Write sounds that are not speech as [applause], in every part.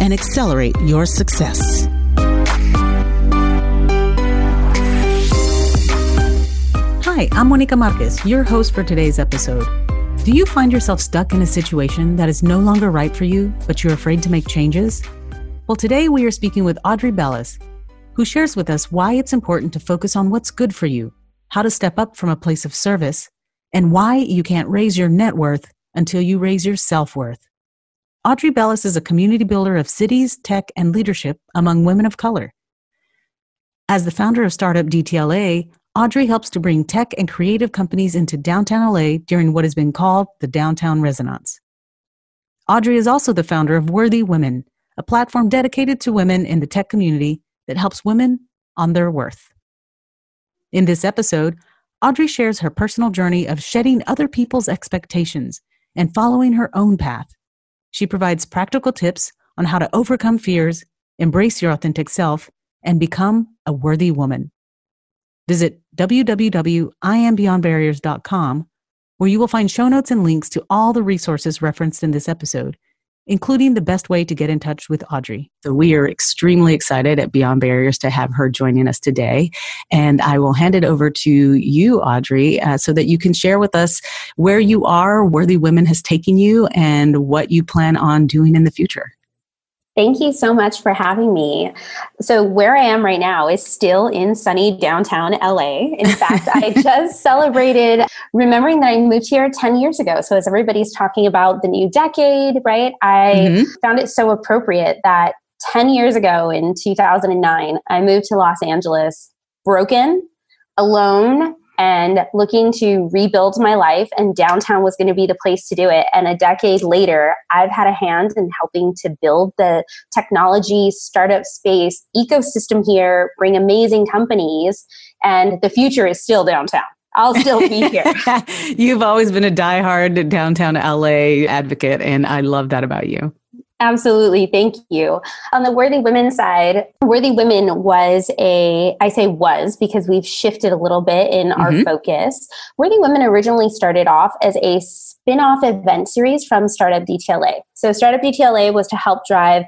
and accelerate your success. Hi, I'm Monica Marquez, your host for today's episode. Do you find yourself stuck in a situation that is no longer right for you, but you're afraid to make changes? Well, today we are speaking with Audrey Bellis, who shares with us why it's important to focus on what's good for you, how to step up from a place of service, and why you can't raise your net worth until you raise your self worth. Audrey Bellis is a community builder of cities, tech, and leadership among women of color. As the founder of Startup DTLA, Audrey helps to bring tech and creative companies into downtown LA during what has been called the Downtown Renaissance. Audrey is also the founder of Worthy Women, a platform dedicated to women in the tech community that helps women on their worth. In this episode, Audrey shares her personal journey of shedding other people's expectations and following her own path. She provides practical tips on how to overcome fears, embrace your authentic self, and become a worthy woman. Visit www.iambeyondbarriers.com, where you will find show notes and links to all the resources referenced in this episode, including the best way to get in touch with Audrey. So we are extremely excited at Beyond Barriers to have her joining us today. And I will hand it over to you, Audrey, uh, so that you can share with us where you are, Worthy Women has taken you, and what you plan on doing in the future. Thank you so much for having me. So, where I am right now is still in sunny downtown LA. In [laughs] fact, I just celebrated remembering that I moved here 10 years ago. So, as everybody's talking about the new decade, right, I mm-hmm. found it so appropriate that 10 years ago in 2009, I moved to Los Angeles broken, alone, and looking to rebuild my life and downtown was going to be the place to do it and a decade later i've had a hand in helping to build the technology startup space ecosystem here bring amazing companies and the future is still downtown I'll still be here. [laughs] You've always been a diehard downtown LA advocate, and I love that about you. Absolutely. Thank you. On the Worthy Women side, Worthy Women was a, I say was because we've shifted a little bit in mm-hmm. our focus. Worthy Women originally started off as a spin off event series from Startup DTLA. So, Startup DTLA was to help drive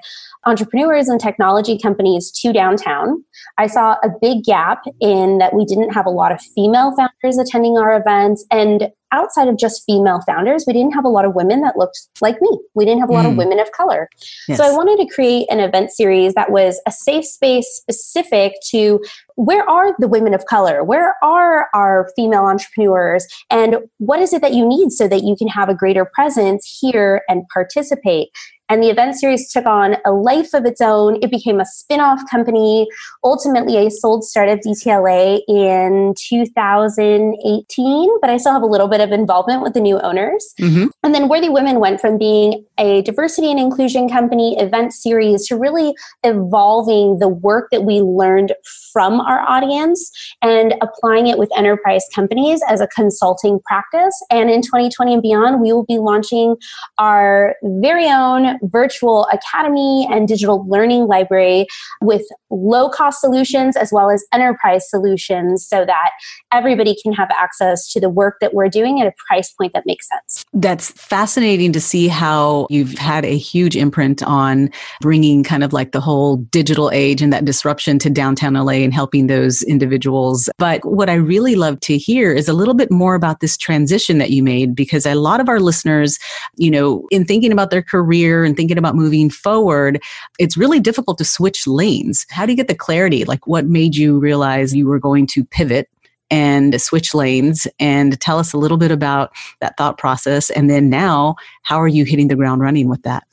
entrepreneurs and technology companies to downtown. I saw a big gap in that we didn't have a lot of female founders attending our events. And outside of just female founders, we didn't have a lot of women that looked like me. We didn't have a lot mm. of women of color. Yes. So I wanted to create an event series that was a safe space specific to where are the women of color? Where are our female entrepreneurs? And what is it that you need so that you can have a greater presence here and participate? And the event series took on a life of its own. It became a spin off company. Ultimately, I sold Startup DTLA in 2018, but I still have a little bit of involvement with the new owners. Mm-hmm. And then Worthy Women went from being a diversity and inclusion company event series to really evolving the work that we learned from our audience and applying it with enterprise companies as a consulting practice. And in 2020 and beyond, we will be launching our very own virtual academy and digital learning library with low cost solutions as well as enterprise solutions so that everybody can have access to the work that we're doing at a price point that makes sense. That's fascinating to see how you've had a huge imprint on bringing kind of like the whole digital age and that disruption to downtown LA and helping those individuals. But what I really love to hear is a little bit more about this transition that you made because a lot of our listeners, you know, in thinking about their career and thinking about moving forward, it's really difficult to switch lanes. How do you get the clarity? Like, what made you realize you were going to pivot and switch lanes and tell us a little bit about that thought process. And then now, how are you hitting the ground running with that?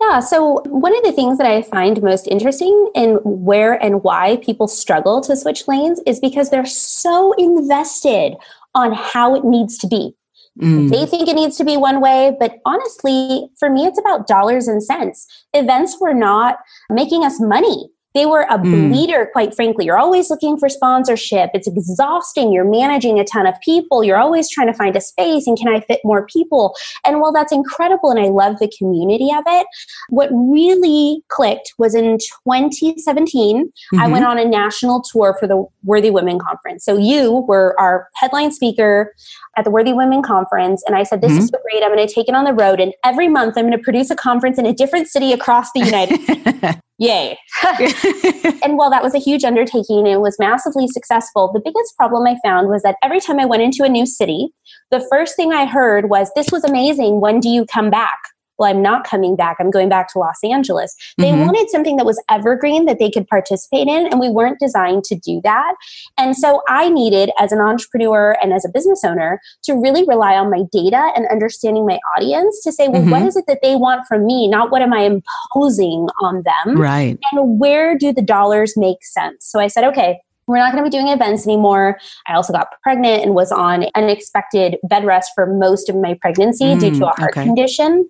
Yeah, so one of the things that I find most interesting in where and why people struggle to switch lanes is because they're so invested on how it needs to be Mm. They think it needs to be one way, but honestly, for me, it's about dollars and cents. Events were not making us money. They were a mm. bleeder, quite frankly. You're always looking for sponsorship. It's exhausting. You're managing a ton of people. You're always trying to find a space and can I fit more people? And while that's incredible and I love the community of it, what really clicked was in 2017, mm-hmm. I went on a national tour for the Worthy Women Conference. So you were our headline speaker at the Worthy Women Conference. And I said, This mm-hmm. is so great. I'm going to take it on the road. And every month I'm going to produce a conference in a different city across the United States. [laughs] [laughs] Yay. [laughs] and while that was a huge undertaking and it was massively successful, the biggest problem I found was that every time I went into a new city, the first thing I heard was, This was amazing. When do you come back? Well, I'm not coming back. I'm going back to Los Angeles. They mm-hmm. wanted something that was evergreen that they could participate in, and we weren't designed to do that. And so I needed, as an entrepreneur and as a business owner, to really rely on my data and understanding my audience to say, well, mm-hmm. what is it that they want from me? Not what am I imposing on them? Right. And where do the dollars make sense? So I said, okay, we're not going to be doing events anymore. I also got pregnant and was on unexpected bed rest for most of my pregnancy mm, due to a heart okay. condition.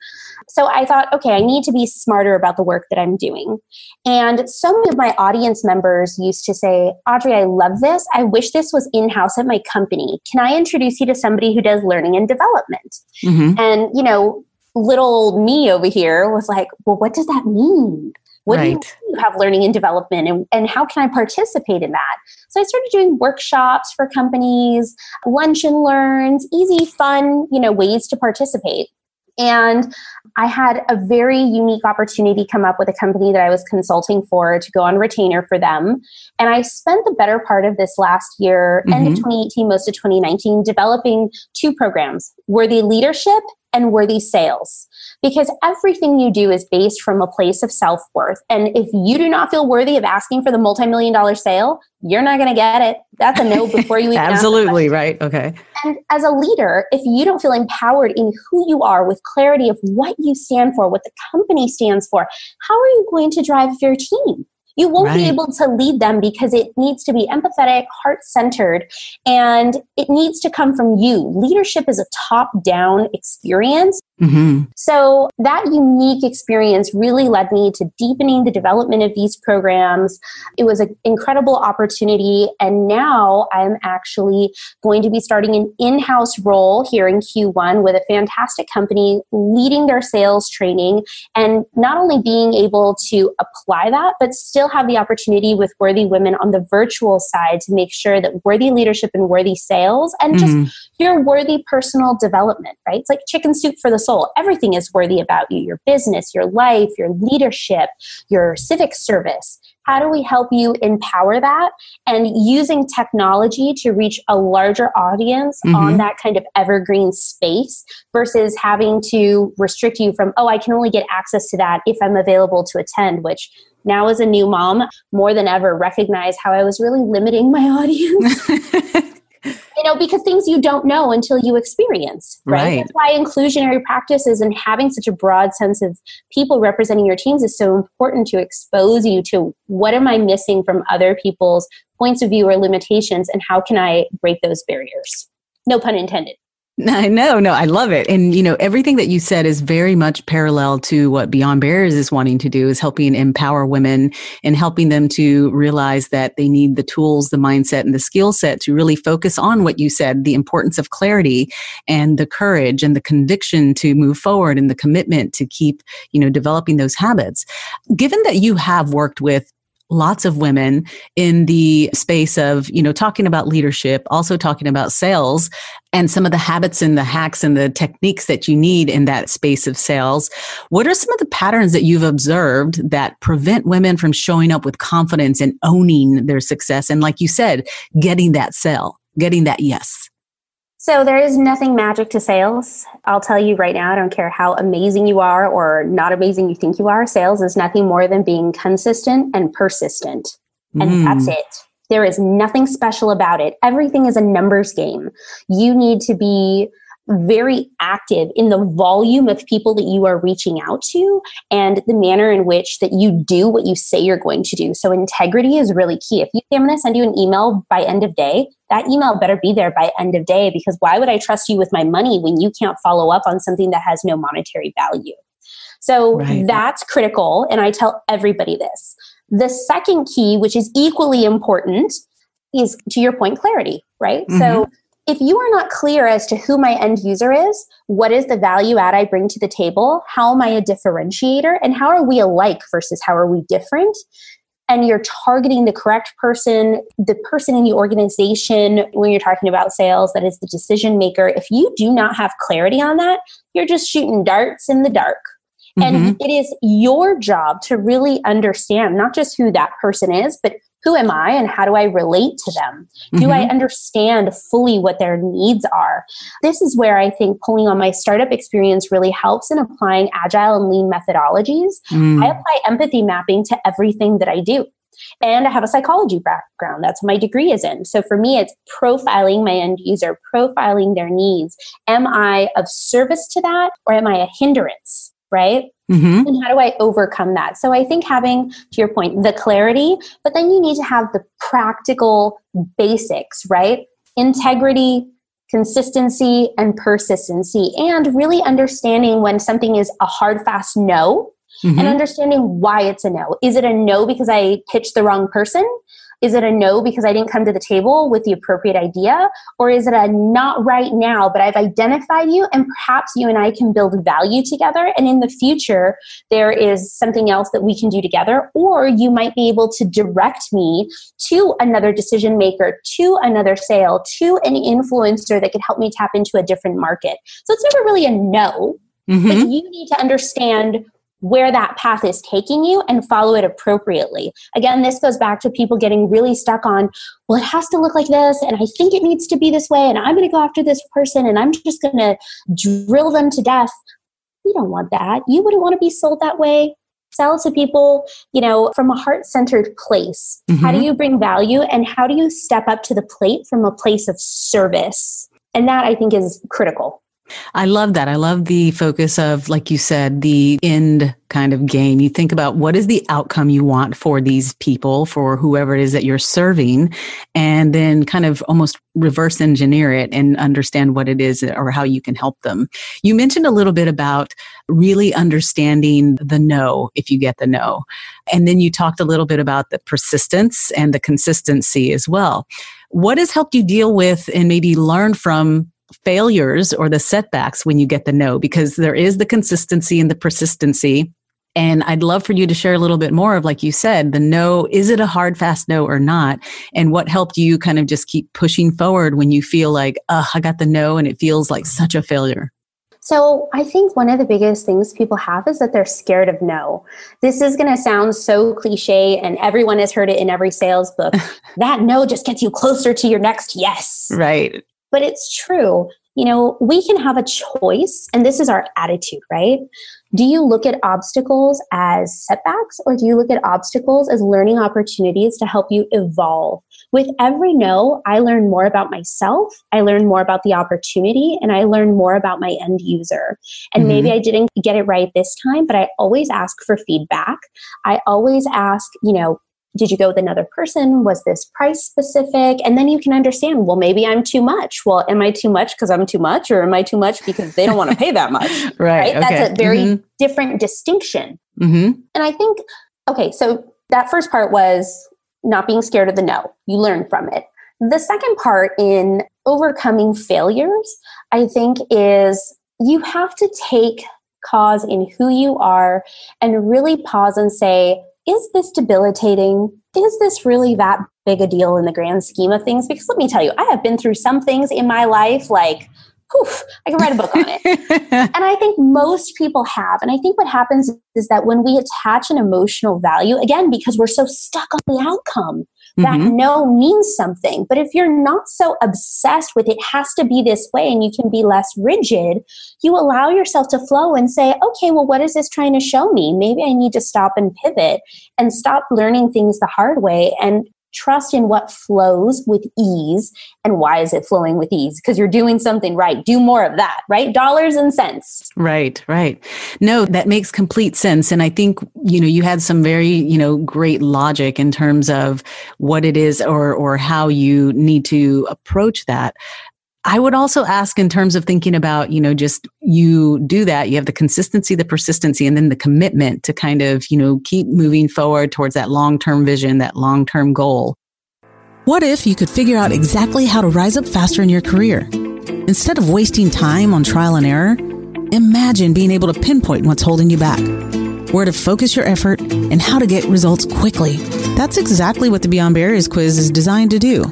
So I thought, okay, I need to be smarter about the work that I'm doing. And so many of my audience members used to say, Audrey, I love this. I wish this was in house at my company. Can I introduce you to somebody who does learning and development? Mm-hmm. And, you know, little me over here was like, well, what does that mean? What right. do you have learning and development and, and how can I participate in that? So I started doing workshops for companies, lunch and learns, easy, fun, you know, ways to participate. And I had a very unique opportunity come up with a company that I was consulting for to go on retainer for them. And I spent the better part of this last year, mm-hmm. end of 2018, most of 2019, developing two programs Worthy Leadership and Worthy Sales because everything you do is based from a place of self worth. And if you do not feel worthy of asking for the multi million dollar sale, you're not going to get it. That's a no [laughs] before you even Absolutely, right. Okay. And as a leader, if you don't feel empowered in who you are with clarity of what you stand for, what the company stands for, how are you going to drive your team? You won't right. be able to lead them because it needs to be empathetic, heart centered, and it needs to come from you. Leadership is a top down experience. Mm-hmm. So that unique experience really led me to deepening the development of these programs. It was an incredible opportunity. And now I'm actually going to be starting an in house role here in Q1 with a fantastic company leading their sales training and not only being able to apply that, but still have the opportunity with Worthy Women on the virtual side to make sure that worthy leadership and worthy sales and mm-hmm. just your worthy personal development, right? It's like chicken soup for the soul. Everything is worthy about you your business, your life, your leadership, your civic service. How do we help you empower that and using technology to reach a larger audience mm-hmm. on that kind of evergreen space versus having to restrict you from, oh, I can only get access to that if I'm available to attend, which now as a new mom, more than ever, recognize how I was really limiting my [laughs] audience. [laughs] you know, because things you don't know until you experience, right? right? That's why inclusionary practices and having such a broad sense of people representing your teams is so important to expose you to what am I missing from other people's points of view or limitations and how can I break those barriers? No pun intended. [laughs] I know, no, I love it. And you know, everything that you said is very much parallel to what Beyond Barriers is wanting to do is helping empower women and helping them to realize that they need the tools, the mindset and the skill set to really focus on what you said, the importance of clarity and the courage and the conviction to move forward and the commitment to keep, you know, developing those habits. Given that you have worked with lots of women in the space of you know talking about leadership also talking about sales and some of the habits and the hacks and the techniques that you need in that space of sales. What are some of the patterns that you've observed that prevent women from showing up with confidence and owning their success? And like you said getting that sell getting that yes so there is nothing magic to sales. I'll tell you right now, I don't care how amazing you are or not amazing you think you are. Sales is nothing more than being consistent and persistent. And mm. that's it. There is nothing special about it. Everything is a numbers game. You need to be very active in the volume of people that you are reaching out to and the manner in which that you do what you say you're going to do. So integrity is really key. If you say I'm going to send you an email by end of day, that email better be there by end of day because why would I trust you with my money when you can't follow up on something that has no monetary value? So right. that's critical. And I tell everybody this. The second key, which is equally important, is to your point, clarity, right? Mm-hmm. So if you are not clear as to who my end user is, what is the value add I bring to the table, how am I a differentiator, and how are we alike versus how are we different, and you're targeting the correct person, the person in the organization when you're talking about sales that is the decision maker, if you do not have clarity on that, you're just shooting darts in the dark. Mm-hmm. And it is your job to really understand not just who that person is, but who am I and how do I relate to them? Do mm-hmm. I understand fully what their needs are? This is where I think pulling on my startup experience really helps in applying agile and lean methodologies. Mm. I apply empathy mapping to everything that I do. And I have a psychology background. That's what my degree is in. So for me, it's profiling my end user, profiling their needs. Am I of service to that or am I a hindrance? Right? Mm-hmm. And how do I overcome that? So I think having, to your point, the clarity, but then you need to have the practical basics, right? Integrity, consistency, and persistency, and really understanding when something is a hard, fast no. Mm-hmm. And understanding why it's a no. Is it a no because I pitched the wrong person? Is it a no because I didn't come to the table with the appropriate idea? Or is it a not right now, but I've identified you and perhaps you and I can build value together? And in the future, there is something else that we can do together. Or you might be able to direct me to another decision maker, to another sale, to an influencer that could help me tap into a different market. So it's never really a no. Mm-hmm. But you need to understand where that path is taking you and follow it appropriately. Again, this goes back to people getting really stuck on, well, it has to look like this, and I think it needs to be this way, and I'm going to go after this person, and I'm just going to drill them to death. We don't want that. You wouldn't want to be sold that way. Sell to people, you know, from a heart centered place. Mm-hmm. How do you bring value, and how do you step up to the plate from a place of service? And that I think is critical. I love that. I love the focus of, like you said, the end kind of game. You think about what is the outcome you want for these people, for whoever it is that you're serving, and then kind of almost reverse engineer it and understand what it is or how you can help them. You mentioned a little bit about really understanding the no if you get the no. And then you talked a little bit about the persistence and the consistency as well. What has helped you deal with and maybe learn from failures or the setbacks when you get the no because there is the consistency and the persistency and I'd love for you to share a little bit more of, like you said, the no, is it a hard, fast no or not? And what helped you kind of just keep pushing forward when you feel like, uh, I got the no and it feels like such a failure? So, I think one of the biggest things people have is that they're scared of no. This is going to sound so cliche, and everyone has heard it in every sales book. [laughs] that no just gets you closer to your next yes. Right. But it's true. You know, we can have a choice, and this is our attitude, right? Do you look at obstacles as setbacks, or do you look at obstacles as learning opportunities to help you evolve? With every no, I learn more about myself, I learn more about the opportunity, and I learn more about my end user. And mm-hmm. maybe I didn't get it right this time, but I always ask for feedback. I always ask, you know, did you go with another person? Was this price specific? And then you can understand, well, maybe I'm too much. Well, am I too much because I'm too much, or am I too much because they don't want to pay that much? [laughs] right. right? Okay. That's a very mm-hmm. different distinction. Mm-hmm. And I think, okay, so that first part was not being scared of the no. You learn from it. The second part in overcoming failures, I think, is you have to take cause in who you are and really pause and say, is this debilitating? Is this really that big a deal in the grand scheme of things? Because let me tell you, I have been through some things in my life like, poof, I can write a book on it. [laughs] and I think most people have. And I think what happens is that when we attach an emotional value, again, because we're so stuck on the outcome, that mm-hmm. no means something. But if you're not so obsessed with it has to be this way and you can be less rigid, you allow yourself to flow and say, okay, well, what is this trying to show me? Maybe I need to stop and pivot and stop learning things the hard way and trust in what flows with ease. And why is it flowing with ease? Because you're doing something right. Do more of that right? Dollars and cents. Right right. No that makes complete sense. And i think you know you had some very you know great logic in terms of what it is or or how you need to approach that I would also ask in terms of thinking about, you know, just you do that, you have the consistency, the persistency, and then the commitment to kind of, you know, keep moving forward towards that long term vision, that long term goal. What if you could figure out exactly how to rise up faster in your career? Instead of wasting time on trial and error, imagine being able to pinpoint what's holding you back, where to focus your effort, and how to get results quickly. That's exactly what the Beyond Barriers quiz is designed to do.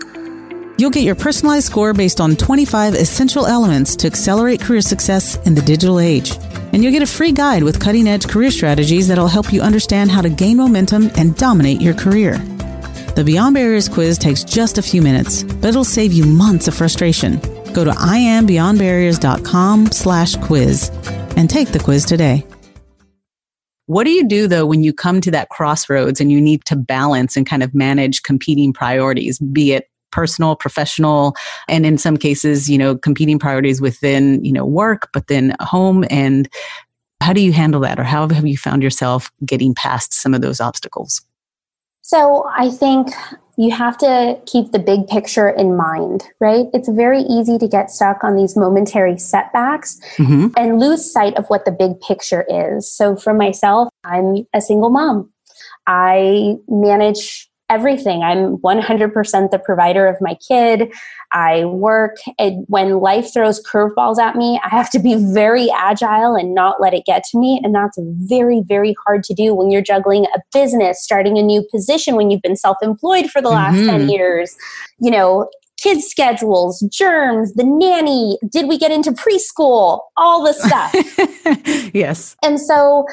You'll get your personalized score based on 25 essential elements to accelerate career success in the digital age. And you'll get a free guide with cutting edge career strategies that'll help you understand how to gain momentum and dominate your career. The Beyond Barriers quiz takes just a few minutes, but it'll save you months of frustration. Go to iambeyondbarriers.com slash quiz and take the quiz today. What do you do though when you come to that crossroads and you need to balance and kind of manage competing priorities, be it personal, professional, and in some cases, you know, competing priorities within, you know, work, but then home. And how do you handle that? Or how have you found yourself getting past some of those obstacles? So I think you have to keep the big picture in mind, right? It's very easy to get stuck on these momentary setbacks mm-hmm. and lose sight of what the big picture is. So for myself, I'm a single mom. I manage everything. I'm 100% the provider of my kid. I work. And when life throws curveballs at me, I have to be very agile and not let it get to me. And that's very, very hard to do when you're juggling a business, starting a new position when you've been self employed for the last mm-hmm. 10 years. You know, kids' schedules, germs, the nanny. Did we get into preschool? All the stuff. [laughs] yes. And so,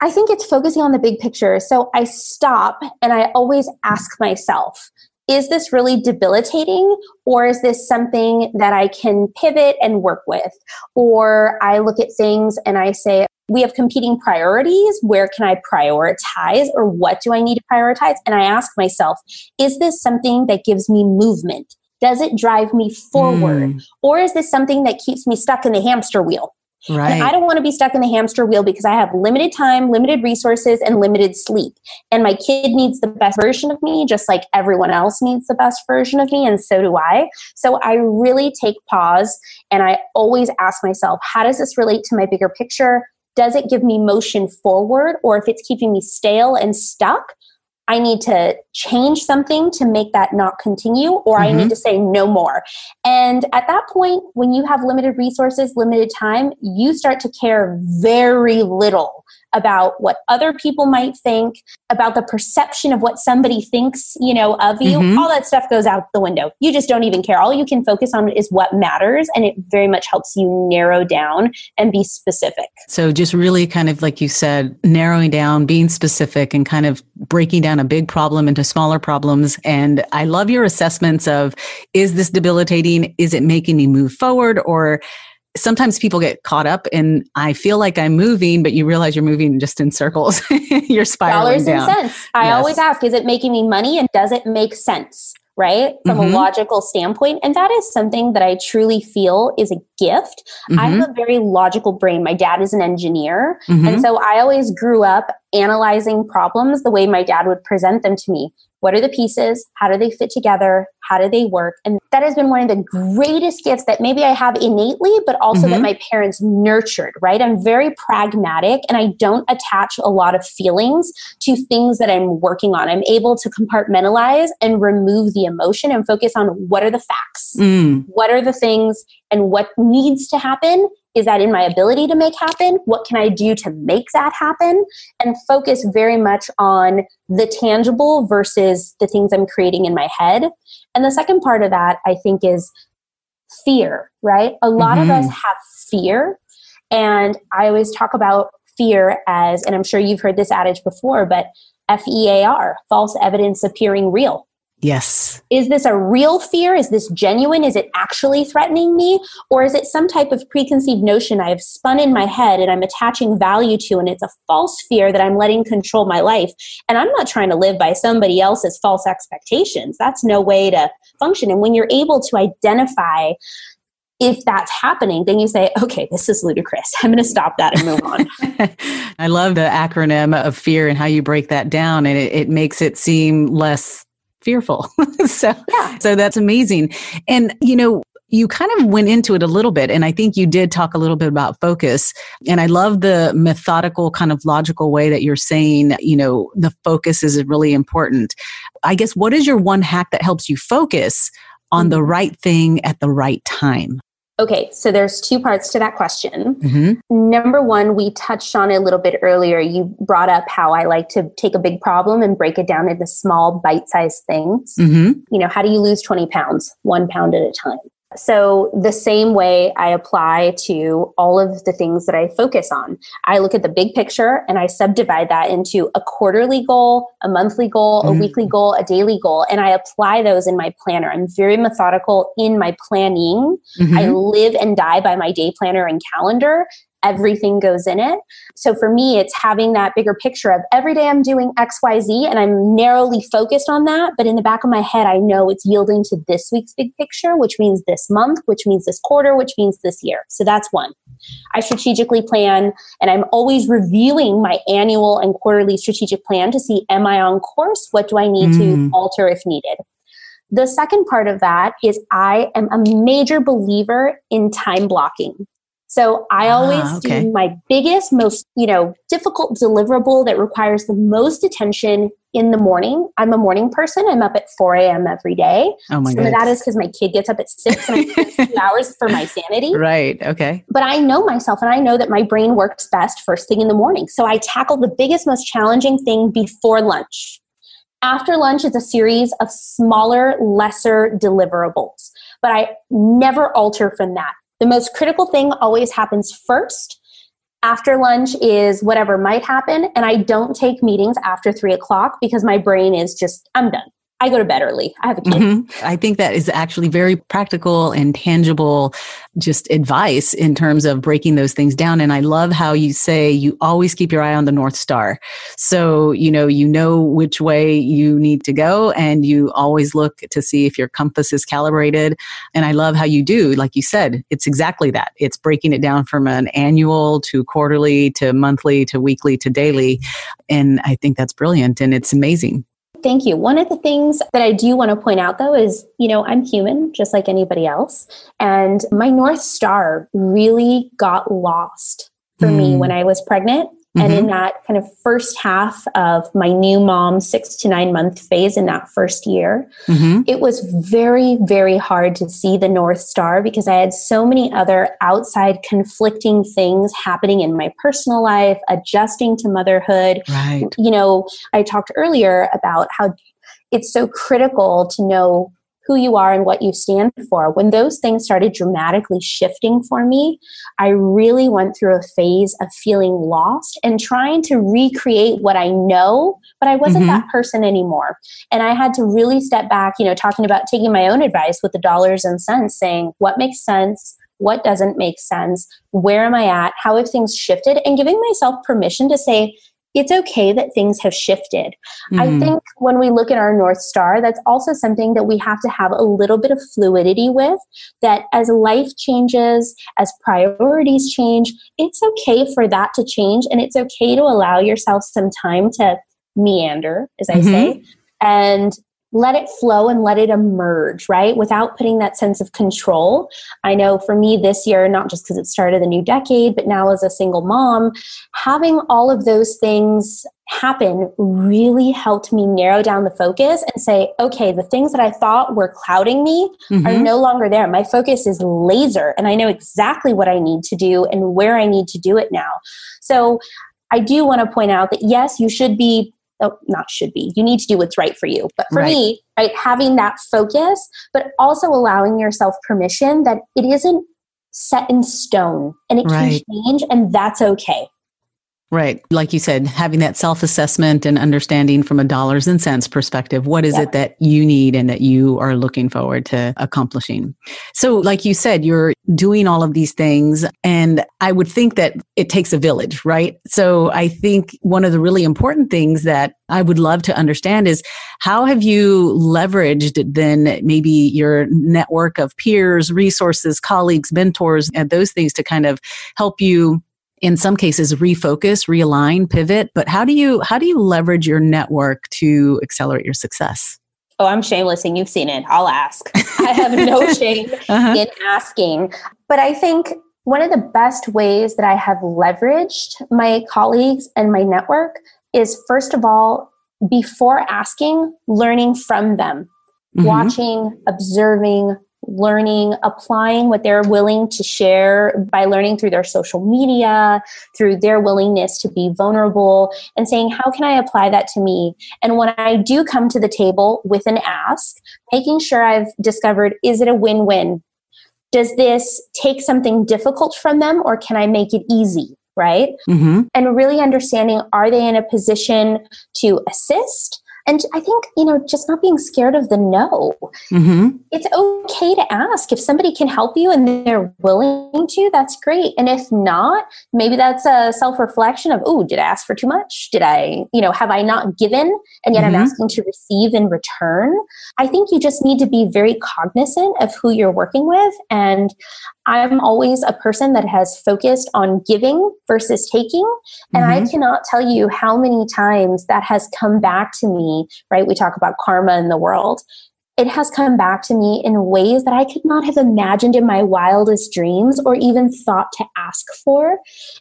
I think it's focusing on the big picture. So I stop and I always ask myself, is this really debilitating or is this something that I can pivot and work with? Or I look at things and I say, we have competing priorities. Where can I prioritize or what do I need to prioritize? And I ask myself, is this something that gives me movement? Does it drive me forward? Mm. Or is this something that keeps me stuck in the hamster wheel? Right. And I don't want to be stuck in the hamster wheel because I have limited time, limited resources, and limited sleep. And my kid needs the best version of me, just like everyone else needs the best version of me. And so do I. So I really take pause and I always ask myself, how does this relate to my bigger picture? Does it give me motion forward? Or if it's keeping me stale and stuck, I need to change something to make that not continue, or mm-hmm. I need mm-hmm. to say no more. And at that point, when you have limited resources, limited time, you start to care very little about what other people might think, about the perception of what somebody thinks, you know, of you. Mm-hmm. All that stuff goes out the window. You just don't even care. All you can focus on is what matters and it very much helps you narrow down and be specific. So just really kind of like you said, narrowing down, being specific and kind of breaking down a big problem into smaller problems and I love your assessments of is this debilitating? Is it making me move forward or sometimes people get caught up in I feel like I'm moving, but you realize you're moving just in circles. [laughs] you're spiraling Dollars down. and cents. I yes. always ask, is it making me money and does it make sense? Right? From mm-hmm. a logical standpoint. And that is something that I truly feel is a gift. Mm-hmm. I have a very logical brain. My dad is an engineer. Mm-hmm. And so I always grew up analyzing problems the way my dad would present them to me. What are the pieces? How do they fit together? How do they work? And that has been one of the greatest gifts that maybe I have innately, but also mm-hmm. that my parents nurtured, right? I'm very pragmatic and I don't attach a lot of feelings to things that I'm working on. I'm able to compartmentalize and remove the emotion and focus on what are the facts? Mm. What are the things and what needs to happen is that in my ability to make happen? What can I do to make that happen? And focus very much on the tangible versus the things I'm creating in my head. And the second part of that, I think, is fear, right? A lot mm-hmm. of us mm-hmm. have fear. And I always talk about fear as, and I'm sure you've heard this adage before, but F E A R, false evidence appearing real Yes. Is this a real fear? Is this genuine? Is it actually threatening me? Or is it some type of preconceived notion I have spun in my head and I'm attaching value to, and it's a false fear that I'm letting control my life? And I'm not trying to live by somebody else's false expectations. That's no way to function. And when you're able to identify if that's happening, then you say, okay, this is ludicrous. I'm going to stop that and move on. [laughs] I love the acronym of fear and how you break that down, and it, it makes it seem less fearful. [laughs] so, yeah. so that's amazing. And, you know, you kind of went into it a little bit and i think you did talk a little bit about focus and i love the methodical kind of logical way that you're saying you know the focus is really important i guess what is your one hack that helps you focus on the mm-hmm. right thing at the right time Okay, so there's two parts to that question. Mm-hmm. Number one, we touched on it a little bit earlier. You brought up how I like to take a big problem and break it down into small, bite sized things. Mm-hmm. You know, how do you lose 20 pounds? One pound at a time. So, the same way I apply to all of the things that I focus on. I look at the big picture and I subdivide that into a quarterly goal, a monthly goal, mm-hmm. a weekly goal, a daily goal, and I apply those in my planner. I'm very methodical in my planning. Mm-hmm. I live and die by my day planner and calendar everything goes in it. So for me, it's having that bigger picture of every day I'm doing XYZ and I'm narrowly focused on that. But in the back of my head, I know it's yielding to this week's big picture, which means this month, which means this quarter, which means this year. So that's one. I strategically plan and I'm always reviewing my annual and quarterly strategic plan to see am I on course? What do I need mm. to alter if needed? The second part of that is I am a major believer in time blocking. So I ah, always okay. do my biggest, most, you know, difficult deliverable that requires the most attention in the morning. I'm a morning person. I'm up at 4 a.m. every day. Oh my Some of that is because my kid gets up at six and I take two [laughs] hours for my sanity. Right. Okay. But I know myself and I know that my brain works best first thing in the morning. So I tackle the biggest, most challenging thing before lunch. After lunch is a series of smaller, lesser deliverables. But I never alter from that. The most critical thing always happens first. After lunch is whatever might happen. And I don't take meetings after three o'clock because my brain is just, I'm done. I go to bed early. I have a kid. Mm-hmm. I think that is actually very practical and tangible, just advice in terms of breaking those things down. And I love how you say you always keep your eye on the North Star. So, you know, you know which way you need to go and you always look to see if your compass is calibrated. And I love how you do, like you said, it's exactly that. It's breaking it down from an annual to quarterly to monthly to weekly to daily. And I think that's brilliant and it's amazing. Thank you. One of the things that I do want to point out though is, you know, I'm human just like anybody else. And my North Star really got lost for mm. me when I was pregnant Mm-hmm. And in mm-hmm. that kind of first half of my new mom six to nine month phase in that first year, mm-hmm. it was very, very hard to see the North Star because I had so many other outside conflicting things happening in my personal life, adjusting to motherhood. Right. You know, I talked earlier about how it's so critical to know who you are and what you stand for. When those things started dramatically shifting for me, I really went through a phase of feeling lost and trying to recreate what I know, but I wasn't mm-hmm. that person anymore. And I had to really step back, you know, talking about taking my own advice with the dollars and cents, saying what makes sense, what doesn't make sense, where am I at, how have things shifted, and giving myself permission to say, it's okay that things have shifted. Mm-hmm. I think when we look at our North Star, that's also something that we have to have a little bit of fluidity with. That as life changes, as priorities change, it's okay for that to change. And it's okay to allow yourself some time to meander, as I mm-hmm. say, and let it flow and let it emerge, right? Without putting that sense of control. I know for me this year, not just because it started a new decade, but now as a single mom, having all of those things happen really helped me narrow down the focus and say, okay, the things that I thought were clouding me mm-hmm. are no longer there. My focus is laser and I know exactly what I need to do and where I need to do it now. So I do want to point out that yes, you should be oh, not should be. You need to do what's right for you. But for right. me, right, having that focus, but also allowing yourself permission that it isn't set in stone and it right. can change and that's okay. Right. Like you said, having that self assessment and understanding from a dollars and cents perspective, what is yeah. it that you need and that you are looking forward to accomplishing? So, like you said, you're doing all of these things. And I would think that it takes a village, right? So, I think one of the really important things that I would love to understand is how have you leveraged then maybe your network of peers, resources, colleagues, mentors, and those things to kind of help you in some cases refocus realign pivot but how do you how do you leverage your network to accelerate your success? Oh i'm shameless and you've seen it. I'll ask. [laughs] I have no shame uh-huh. in asking. But i think one of the best ways that i have leveraged my colleagues and my network is first of all before asking learning from them. Mm-hmm. watching observing learning, applying what they're willing to share by learning through their social media, through their willingness to be vulnerable, and saying, How can I apply that to me? And when I do come to the table with an ask, making sure I've discovered is it a win win? Does this take something difficult from them or can I make it easy? Right? Mm-hmm. And really understanding are they in a position to assist? And I think, you know, just not being scared of the no. Mm-hmm. It's okay to ask. If somebody can help you and they're willing to, that's great. And if not, maybe that's a self reflection of, oh, did I ask for too much? Did I, you know, have I not given and yet mm-hmm. I'm asking to receive in return? I think you just need to be very cognizant of who you're working with. And I'm always a person that has focused on giving versus taking. And mm-hmm. I cannot tell you how many times that has come back to me, right? We talk about karma in the world. It has come back to me in ways that I could not have imagined in my wildest dreams or even thought to ask for.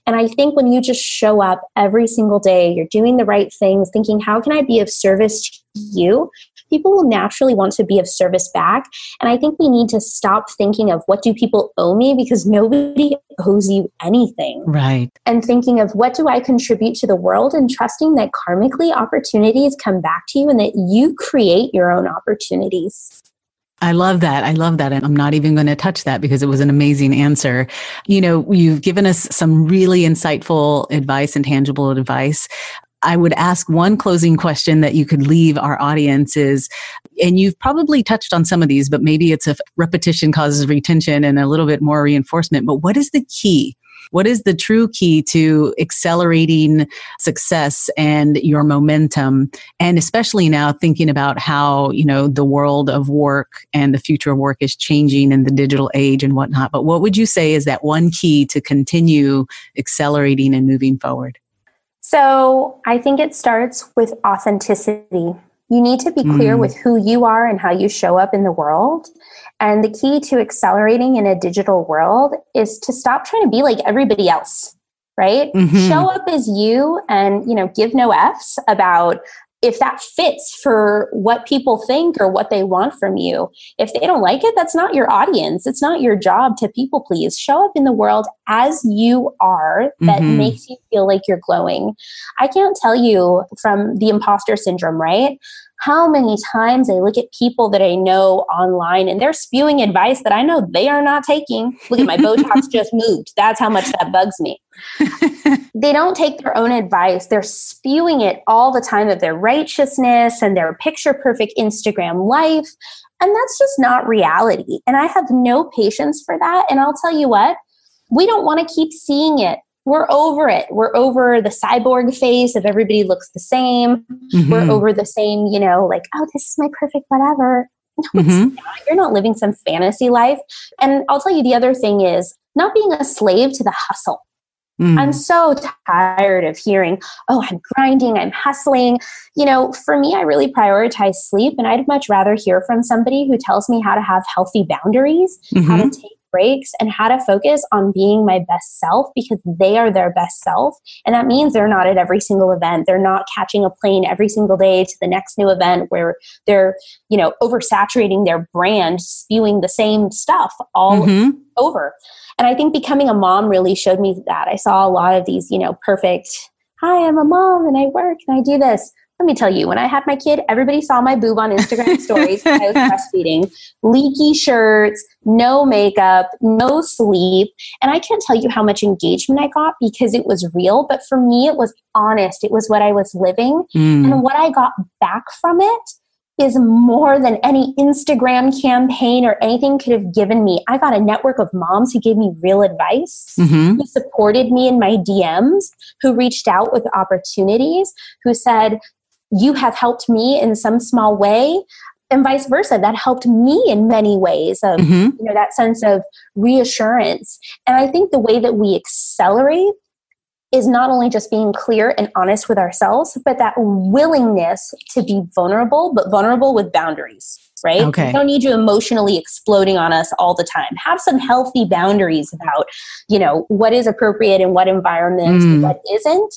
And I think when you just show up every single day, you're doing the right things, thinking, how can I be of service to you? People will naturally want to be of service back. And I think we need to stop thinking of what do people owe me because nobody owes you anything. Right. And thinking of what do I contribute to the world and trusting that karmically opportunities come back to you and that you create your own opportunities. I love that. I love that. And I'm not even going to touch that because it was an amazing answer. You know, you've given us some really insightful advice and tangible advice. I would ask one closing question that you could leave our audience is, and you've probably touched on some of these, but maybe it's a repetition causes retention and a little bit more reinforcement. But what is the key? What is the true key to accelerating success and your momentum? And especially now thinking about how, you know, the world of work and the future of work is changing in the digital age and whatnot. But what would you say is that one key to continue accelerating and moving forward? So I think it starts with authenticity. You need to be clear mm. with who you are and how you show up in the world. And the key to accelerating in a digital world is to stop trying to be like everybody else, right? Mm-hmm. Show up as you and, you know, give no F's about if that fits for what people think or what they want from you. If they don't like it, that's not your audience. It's not your job to people please. Show up in the world as you are that mm-hmm. makes you feel like you're glowing. I can't tell you from the imposter syndrome, right? How many times I look at people that I know online and they're spewing advice that I know they are not taking. Look at my Botox [laughs] just moved. That's how much that bugs me. [laughs] they don't take their own advice. They're spewing it all the time of their righteousness and their picture perfect Instagram life. And that's just not reality. And I have no patience for that. And I'll tell you what, we don't want to keep seeing it we're over it. We're over the cyborg face of everybody looks the same. Mm-hmm. We're over the same, you know, like, oh, this is my perfect whatever. No, mm-hmm. not. You're not living some fantasy life. And I'll tell you the other thing is not being a slave to the hustle. Mm. I'm so tired of hearing, oh, I'm grinding, I'm hustling. You know, for me, I really prioritize sleep, and I'd much rather hear from somebody who tells me how to have healthy boundaries, mm-hmm. how to mm-hmm. take breaks and how to focus on being my best self because they are their best self. And that means they're not at every single event. They're not catching a plane every single day to the next new event where they're, you know, oversaturating their brand, spewing the same stuff all mm-hmm. over. And I think becoming a mom really showed me that. I saw a lot of these, you know, perfect, hi, I'm a mom and I work and I do this let me tell you, when I had my kid, everybody saw my boob on Instagram [laughs] stories I was breastfeeding. Leaky shirts, no makeup, no sleep. And I can't tell you how much engagement I got because it was real. But for me, it was honest. It was what I was living. Mm. And what I got back from it is more than any Instagram campaign or anything could have given me. I got a network of moms who gave me real advice, mm-hmm. who supported me in my DMs, who reached out with opportunities, who said, You have helped me in some small way. And vice versa, that helped me in many ways of mm-hmm. you know that sense of reassurance. And I think the way that we accelerate is not only just being clear and honest with ourselves, but that willingness to be vulnerable, but vulnerable with boundaries, right? Okay. We don't need you emotionally exploding on us all the time. Have some healthy boundaries about, you know, what is appropriate in what environment, mm. what isn't.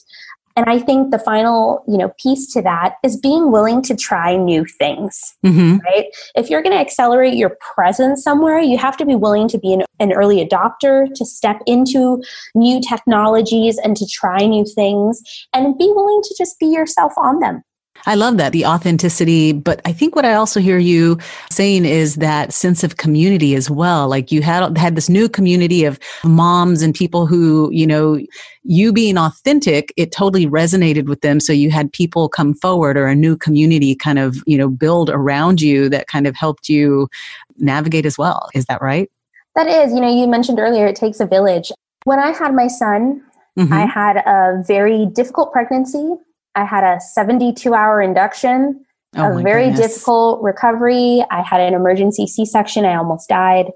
And I think the final, you know, piece to that is being willing to try new things, mm-hmm. right? If you're going to accelerate your presence somewhere, you have to be willing to be an, an early adopter, to step into new technologies and to try new things and be willing to just be yourself on them. I love that, the authenticity. But I think what I also hear you saying is that sense of community as well. Like you had had this new community of moms and people who, you know, you being authentic, it totally resonated with them. So you had people come forward or a new community kind of, you know, build around you that kind of helped you navigate as well. Is that right? That is, you know, you mentioned earlier it takes a village. When I had my son, mm-hmm. I had a very difficult pregnancy I had a 72 hour induction, oh a very goodness. difficult recovery. I had an emergency C section. I almost died.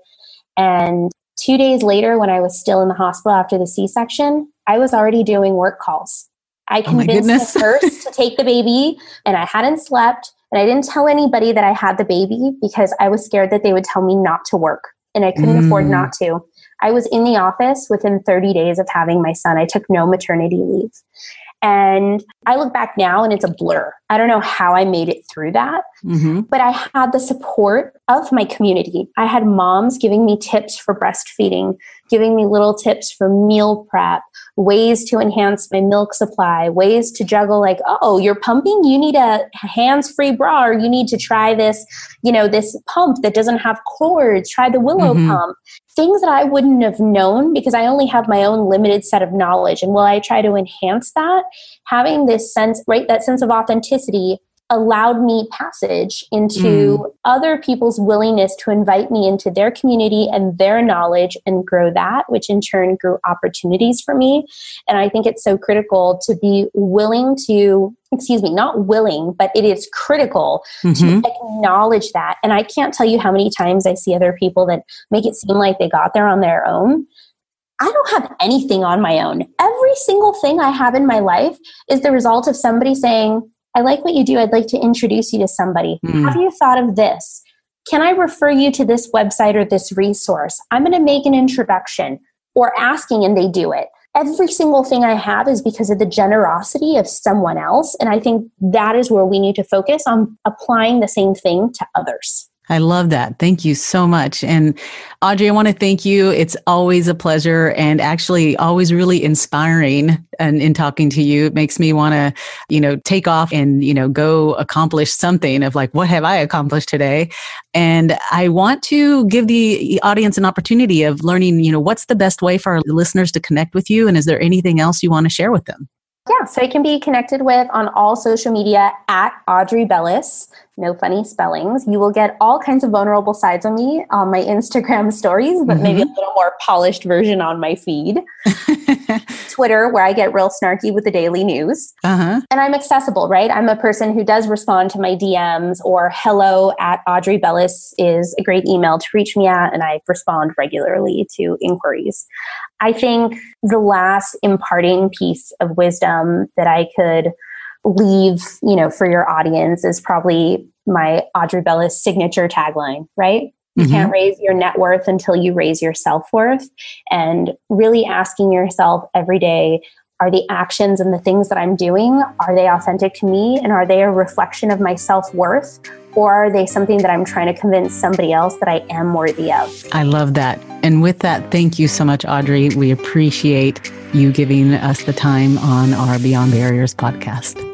And two days later, when I was still in the hospital after the C section, I was already doing work calls. I oh convinced oh the [laughs] nurse to take the baby, and I hadn't slept. And I didn't tell anybody that I had the baby because I was scared that they would tell me not to work, and I couldn't mm. afford not to. I was in the office within 30 days of having my son. I took no maternity leave. And I look back now and it's a blur. I don't know how I made it through that, mm-hmm. but I had the support of my community. I had moms giving me tips for breastfeeding, giving me little tips for meal prep, ways to enhance my milk supply, ways to juggle like, oh, you're pumping, you need a hands-free bra or you need to try this, you know, this pump that doesn't have cords, try the willow mm-hmm. pump things that I wouldn't have known because I only have my own limited set of knowledge. And while I try to enhance that, having this sense, right, that sense of authenticity allowed me passage into mm. other people's willingness to invite me into their community and their knowledge and grow that, which in turn grew opportunities for me. And I think it's so critical to be willing to, excuse me, not willing, but it is critical mm-hmm. to acknowledge that. And I can't tell you how many times I see other people that make it seem like they got there on their own. I don't have anything on my own. Every single thing I have in my life is the result of somebody saying, I like what you do. I'd like to introduce you to somebody. Mm. Have you thought of this? Can I refer you to this website or this resource? I'm going to make an introduction or asking and they do it. Every single thing I have is because of the generosity of someone else. And I think that is where we need to focus on applying the same thing to others. I love that. Thank you so much. And Audrey, I want to thank you. It's always a pleasure and actually always really inspiring and in talking to you. It makes me want to, you know, take off and, you know, go accomplish something of like, what have I accomplished today? And I want to give the audience an opportunity of learning, you know, what's the best way for our listeners to connect with you? And is there anything else you want to share with them? Yeah, so I can be connected with on all social media at Audrey Bellis no funny spellings. You will get all kinds of vulnerable sides of me on my Instagram stories, but mm-hmm. maybe a little more polished version on my feed. [laughs] Twitter, where I get real snarky with the daily news. Uh-huh. And I'm accessible, right? I'm a person who does respond to my DMs or hello at Audrey Bellis is a great email to reach me at, and I respond regularly to inquiries. I think the last imparting piece of wisdom that I could leave, you know, for your audience is probably my Audrey Bellis signature tagline, right? You mm-hmm. can't raise your net worth until you raise your self worth. And really asking yourself every day, are the actions and the things that I'm doing, are they authentic to me? And are they a reflection of my self worth? Or are they something that I'm trying to convince somebody else that I am worthy of? I love that. And with that, thank you so much, Audrey. We appreciate you giving us the time on our Beyond Barriers podcast.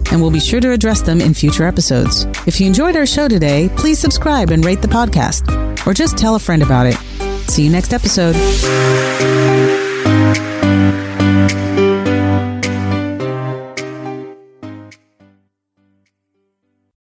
and we'll be sure to address them in future episodes. If you enjoyed our show today, please subscribe and rate the podcast, or just tell a friend about it. See you next episode.